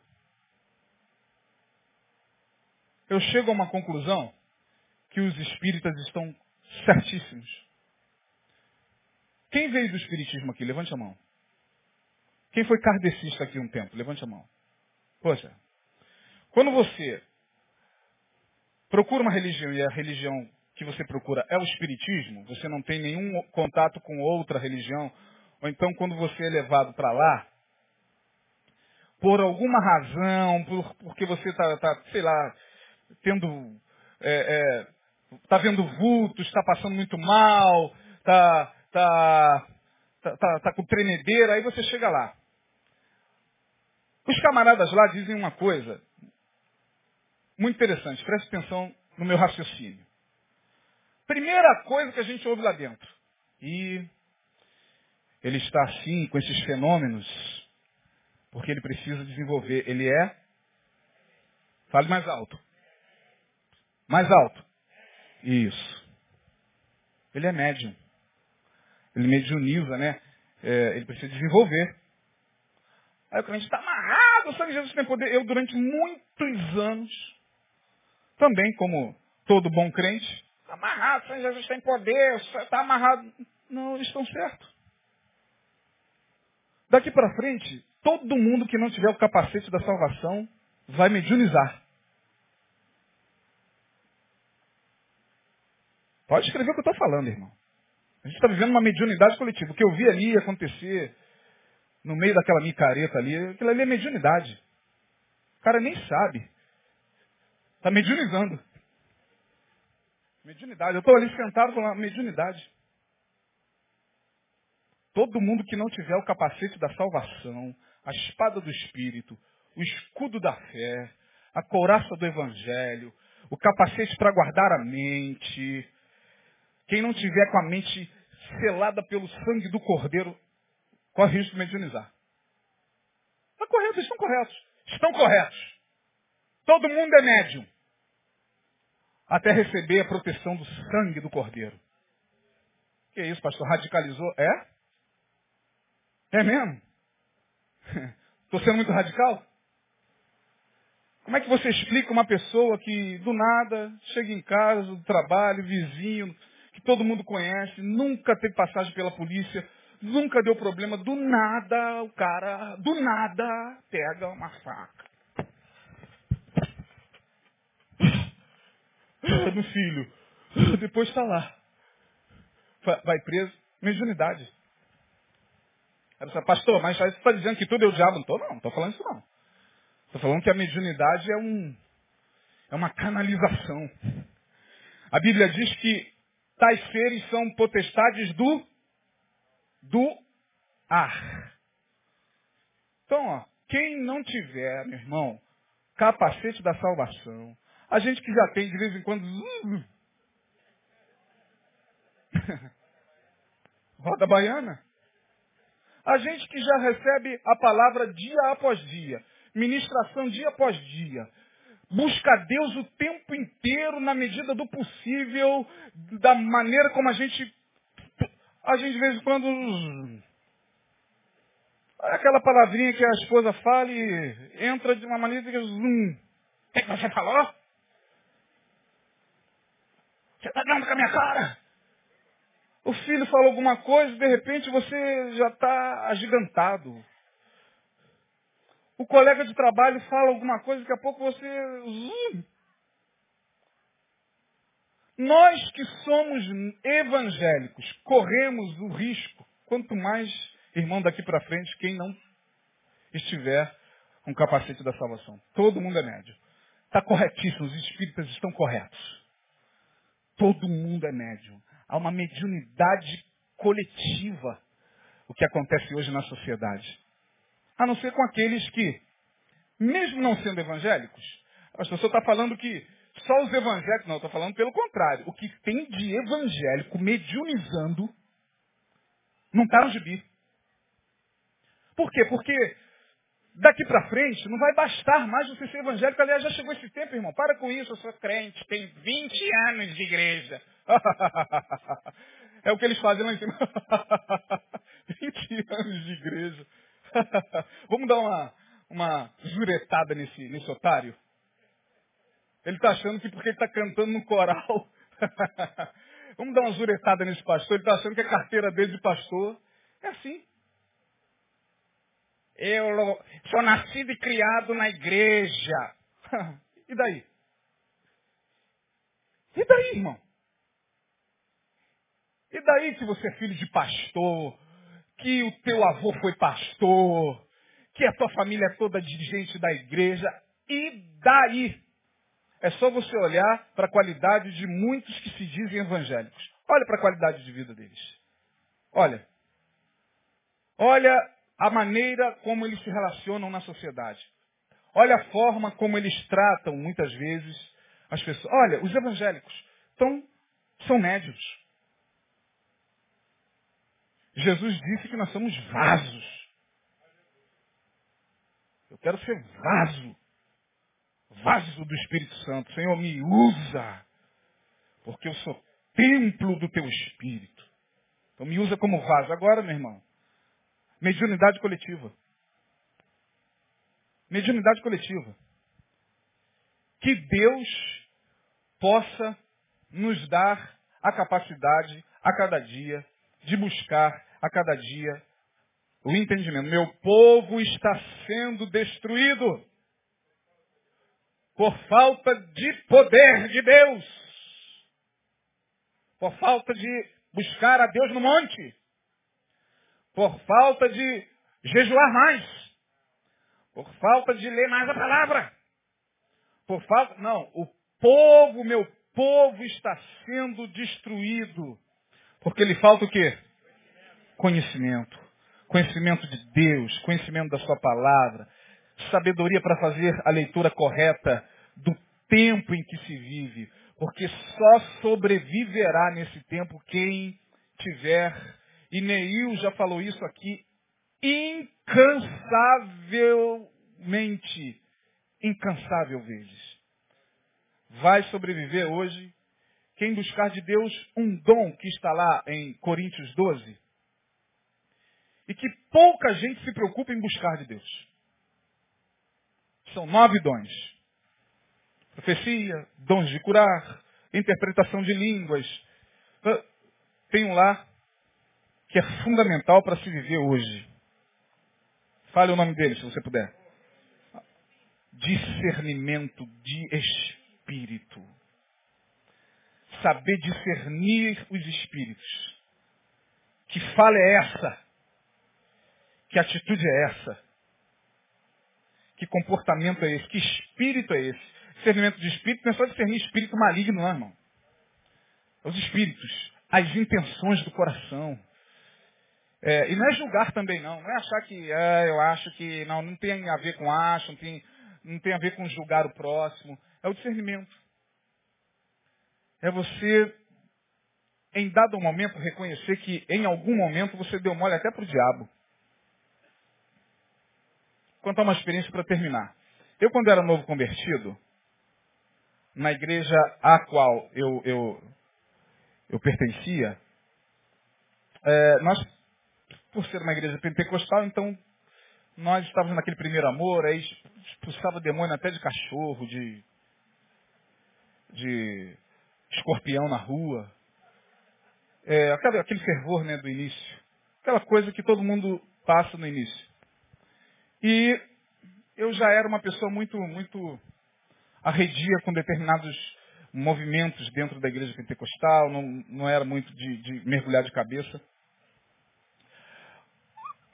Eu chego a uma conclusão que os espíritas estão certíssimos. Quem veio do Espiritismo aqui? Levante a mão. Quem foi kardecista aqui um tempo? Levante a mão. Poxa, quando você procura uma religião e a religião que você procura é o Espiritismo, você não tem nenhum contato com outra religião, ou então quando você é levado para lá, por alguma razão, por, porque você está, tá, sei lá, tendo, é, é, tá vendo vultos, está passando muito mal, está tá, tá, tá, tá com tremedeira, aí você chega lá. Os camaradas lá dizem uma coisa muito interessante, preste atenção no meu raciocínio. Primeira coisa que a gente ouve lá dentro. E ele está assim, com esses fenômenos, porque ele precisa desenvolver. Ele é. Fale mais alto. Mais alto. Isso. Ele é médium ele mediuniza, né? É, ele precisa desenvolver. Aí o crente está amarrado, o sangue de Jesus tem poder. Eu, durante muitos anos, também como todo bom crente, está amarrado, o sangue de Jesus tem poder, está amarrado. Não, eles estão certos. Daqui para frente, todo mundo que não tiver o capacete da salvação vai mediunizar. Pode escrever o que eu estou falando, irmão. A gente está vivendo uma mediunidade coletiva. O que eu vi ali acontecer no meio daquela micareta ali, aquilo ali é mediunidade. O cara nem sabe. Está mediunizando. Mediunidade. Eu estou ali sentado com a mediunidade. Todo mundo que não tiver o capacete da salvação, a espada do Espírito, o escudo da fé, a couraça do Evangelho, o capacete para guardar a mente, quem não tiver com a mente selada pelo sangue do cordeiro, corre risco de mediunizar. Está correto, estão corretos. Estão corretos. Todo mundo é médium. Até receber a proteção do sangue do cordeiro. Que isso, pastor? Radicalizou? É? É mesmo? Estou sendo muito radical? Como é que você explica uma pessoa que do nada chega em casa, do trabalho, vizinho, que todo mundo conhece, nunca teve passagem pela polícia, nunca deu problema, do nada o cara, do nada, pega uma faca. No filho, depois está lá. Vai preso, mediunidade. Ela disse, pastor, mas aí você está dizendo que tudo é o diabo. Não estou não, não estou falando isso não. Estou falando que a mediunidade é, um, é uma canalização. A Bíblia diz que tais seres são potestades do, do ar. Então, ó, quem não tiver, meu irmão, capacete da salvação, a gente que já tem de vez em quando. Roda baiana. A gente que já recebe a palavra dia após dia, ministração dia após dia, busca Deus o tempo inteiro, na medida do possível, da maneira como a gente. A gente de vez em quando. Aquela palavrinha que a esposa fala e entra de uma maneira que. Hum, o que você falou? Você está dando com a minha cara? O filho falou alguma coisa, de repente você já está agigantado. O colega de trabalho fala alguma coisa, daqui a pouco você. Nós que somos evangélicos corremos o risco, quanto mais, irmão, daqui para frente, quem não estiver com capacete da salvação. Todo mundo é médio. Está corretíssimo, os espíritas estão corretos. Todo mundo é médio. Há uma mediunidade coletiva o que acontece hoje na sociedade. A não ser com aqueles que, mesmo não sendo evangélicos, a pessoa está falando que só os evangélicos, não, estou falando pelo contrário. O que tem de evangélico mediunizando não está no gibi. Por quê? Porque daqui para frente não vai bastar mais você ser evangélico. Aliás, já chegou esse tempo, irmão. Para com isso, eu sou crente, tenho 20 anos de igreja. é o que eles fazem lá em cima. 20 anos de igreja. Vamos dar uma, uma juretada nesse, nesse otário? Ele está achando que porque ele está cantando no coral. Vamos dar uma juretada nesse pastor. Ele está achando que a carteira dele de pastor é assim. Eu sou nascido e criado na igreja. e daí? E daí, irmão? E daí que você é filho de pastor, que o teu avô foi pastor, que a tua família é toda dirigente da igreja, e daí? É só você olhar para a qualidade de muitos que se dizem evangélicos. Olha para a qualidade de vida deles. Olha. Olha a maneira como eles se relacionam na sociedade. Olha a forma como eles tratam, muitas vezes, as pessoas. Olha, os evangélicos tão, são médios. Jesus disse que nós somos vasos. Eu quero ser vaso. Vaso do Espírito Santo. Senhor, me usa. Porque eu sou templo do teu Espírito. Então me usa como vaso. Agora, meu irmão, mediunidade coletiva. Mediunidade coletiva. Que Deus possa nos dar a capacidade a cada dia de buscar a cada dia o entendimento. Meu povo está sendo destruído por falta de poder de Deus, por falta de buscar a Deus no monte, por falta de jejuar mais, por falta de ler mais a palavra, por falta. Não, o povo, meu povo está sendo destruído porque lhe falta o quê? Conhecimento. Conhecimento de Deus, conhecimento da sua palavra, sabedoria para fazer a leitura correta do tempo em que se vive. Porque só sobreviverá nesse tempo quem tiver, e Neil já falou isso aqui, incansavelmente, incansável vezes. Vai sobreviver hoje quem buscar de Deus um dom que está lá em Coríntios 12. E que pouca gente se preocupa em buscar de Deus. São nove dons. Profecia, dons de curar, interpretação de línguas. Ah, tem um lá que é fundamental para se viver hoje. Fale o nome dele, se você puder. Discernimento de espírito saber discernir os espíritos. Que fala é essa? Que atitude é essa? Que comportamento é esse? Que espírito é esse? Discernimento de espírito não é só discernir espírito maligno, não, irmão. Os espíritos, as intenções do coração. É, e não é julgar também, não. Não é achar que, é, eu acho que, não, não tem a ver com acho, não tem, não tem a ver com julgar o próximo. É o discernimento. É você, em dado momento, reconhecer que em algum momento você deu mole até para o diabo. Contar uma experiência para terminar. Eu, quando era novo convertido, na igreja à qual eu, eu, eu pertencia, é, nós, por ser uma igreja pentecostal, então nós estávamos naquele primeiro amor, aí expulsava demônio até de cachorro, de, de escorpião na rua. É, aquele, aquele fervor né, do início. Aquela coisa que todo mundo passa no início. E eu já era uma pessoa muito, muito arredia com determinados movimentos dentro da igreja pentecostal, não, não era muito de, de mergulhar de cabeça.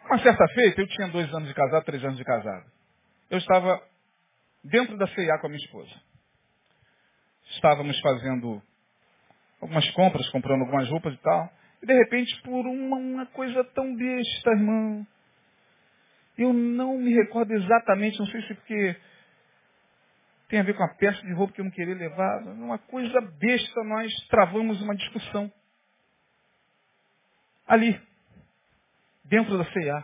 Uma certa feita, eu tinha dois anos de casado, três anos de casado. Eu estava dentro da CIA com a minha esposa. Estávamos fazendo algumas compras, comprando algumas roupas e tal. E de repente, por uma, uma coisa tão besta, irmão, eu não me recordo exatamente, não sei se porque tem a ver com a peça de roupa que eu não queria levar. Uma coisa besta, nós travamos uma discussão. Ali, dentro da CEA.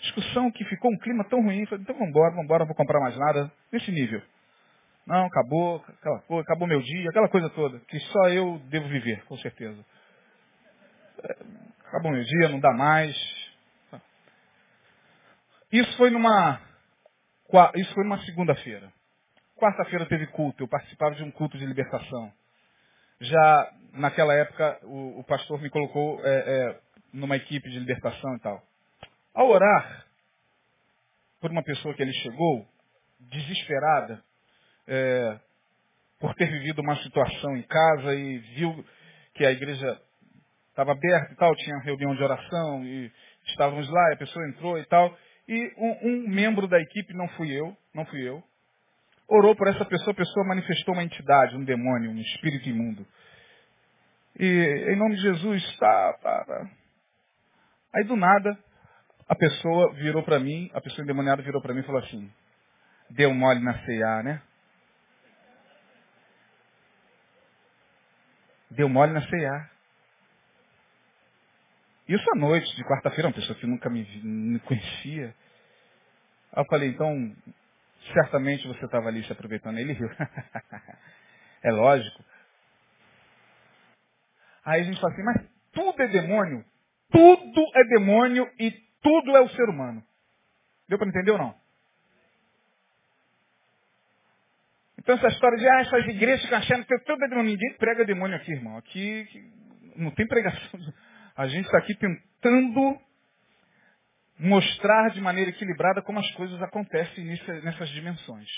Discussão que ficou um clima tão ruim. Falei, então vamos embora, vamos embora, não vou comprar mais nada. Nesse nível. Não, acabou, aquela coisa, acabou meu dia, aquela coisa toda, que só eu devo viver, com certeza. Acabou meu dia, não dá mais. Isso foi numa isso foi uma segunda-feira. Quarta-feira teve culto, eu participava de um culto de libertação. Já naquela época, o, o pastor me colocou é, é, numa equipe de libertação e tal. Ao orar por uma pessoa que ele chegou, desesperada, é, por ter vivido uma situação em casa e viu que a igreja estava aberta e tal, tinha reunião de oração e estávamos lá, e a pessoa entrou e tal. E um, um, membro da equipe, não fui eu, não fui eu, orou por essa pessoa, a pessoa manifestou uma entidade, um demônio, um espírito imundo. E em nome de Jesus, tá, tá, tá. Aí do nada, a pessoa virou para mim, a pessoa endemoniada virou para mim e falou assim, deu mole na CA, né? Deu mole na CA. Isso à noite, de quarta-feira, uma pessoa que nunca me, me conhecia. Aí eu falei, então, certamente você estava ali se aproveitando. Ele riu. é lógico. Aí a gente fala assim, mas tudo é demônio. Tudo é demônio e tudo é o ser humano. Deu para entender ou não? Então essa história de, ah, essas igrejas ficam achando que é demônio. Ninguém prega demônio aqui, irmão. Aqui não tem pregação. A gente está aqui tentando mostrar de maneira equilibrada como as coisas acontecem nessas dimensões.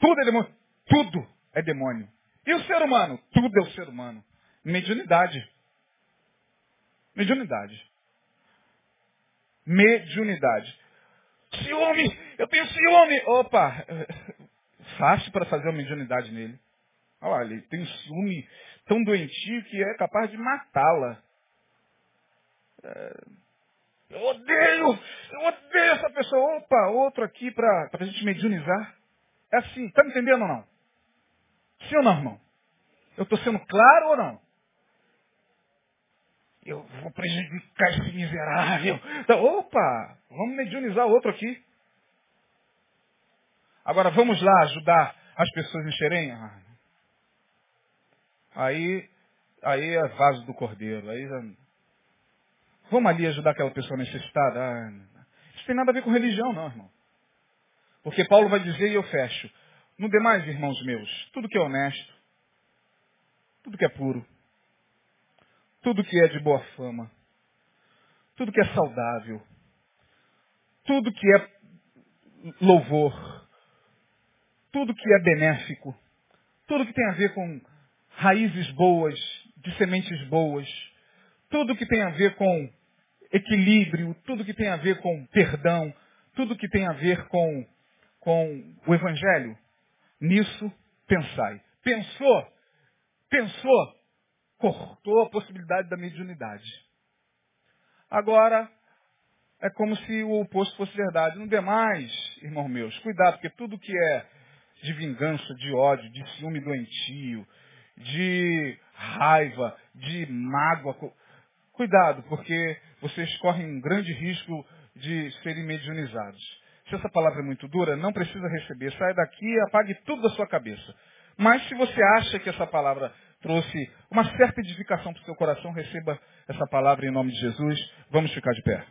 Tudo é demônio. Tudo é demônio. E o ser humano? Tudo é o ser humano. Mediunidade. Mediunidade. Mediunidade. Ciúme! Eu tenho ciúme! Opa! Fácil para fazer uma mediunidade nele. Olha, ele tem um ciúme tão doentio que é capaz de matá-la. É, eu odeio, eu odeio essa pessoa. Opa, outro aqui para a gente mediunizar. É assim, tá me entendendo ou não? Sim ou não, irmão? Eu estou sendo claro ou não? Eu vou prejudicar esse miserável. Então, opa, vamos mediunizar outro aqui. Agora vamos lá ajudar as pessoas em Xerém? Ah, Aí, aí é vaso do cordeiro. Aí, vamos ali ajudar aquela pessoa necessitada? Ah, isso tem nada a ver com religião, não, irmão. Porque Paulo vai dizer, e eu fecho, no demais, irmãos meus, tudo que é honesto, tudo que é puro, tudo que é de boa fama, tudo que é saudável, tudo que é louvor, tudo que é benéfico, tudo que tem a ver com raízes boas, de sementes boas, tudo que tem a ver com equilíbrio, tudo que tem a ver com perdão, tudo que tem a ver com, com o Evangelho. Nisso pensai. pensou, pensou, cortou a possibilidade da mediunidade. Agora, é como se o oposto fosse verdade. No demais, irmãos meus, cuidado, porque tudo que é de vingança, de ódio, de ciúme doentio, de raiva, de mágoa, cuidado, porque vocês correm um grande risco de serem mediunizados. Se essa palavra é muito dura, não precisa receber. Saia daqui e apague tudo da sua cabeça. Mas se você acha que essa palavra trouxe uma certa edificação para o seu coração, receba essa palavra em nome de Jesus. Vamos ficar de pé.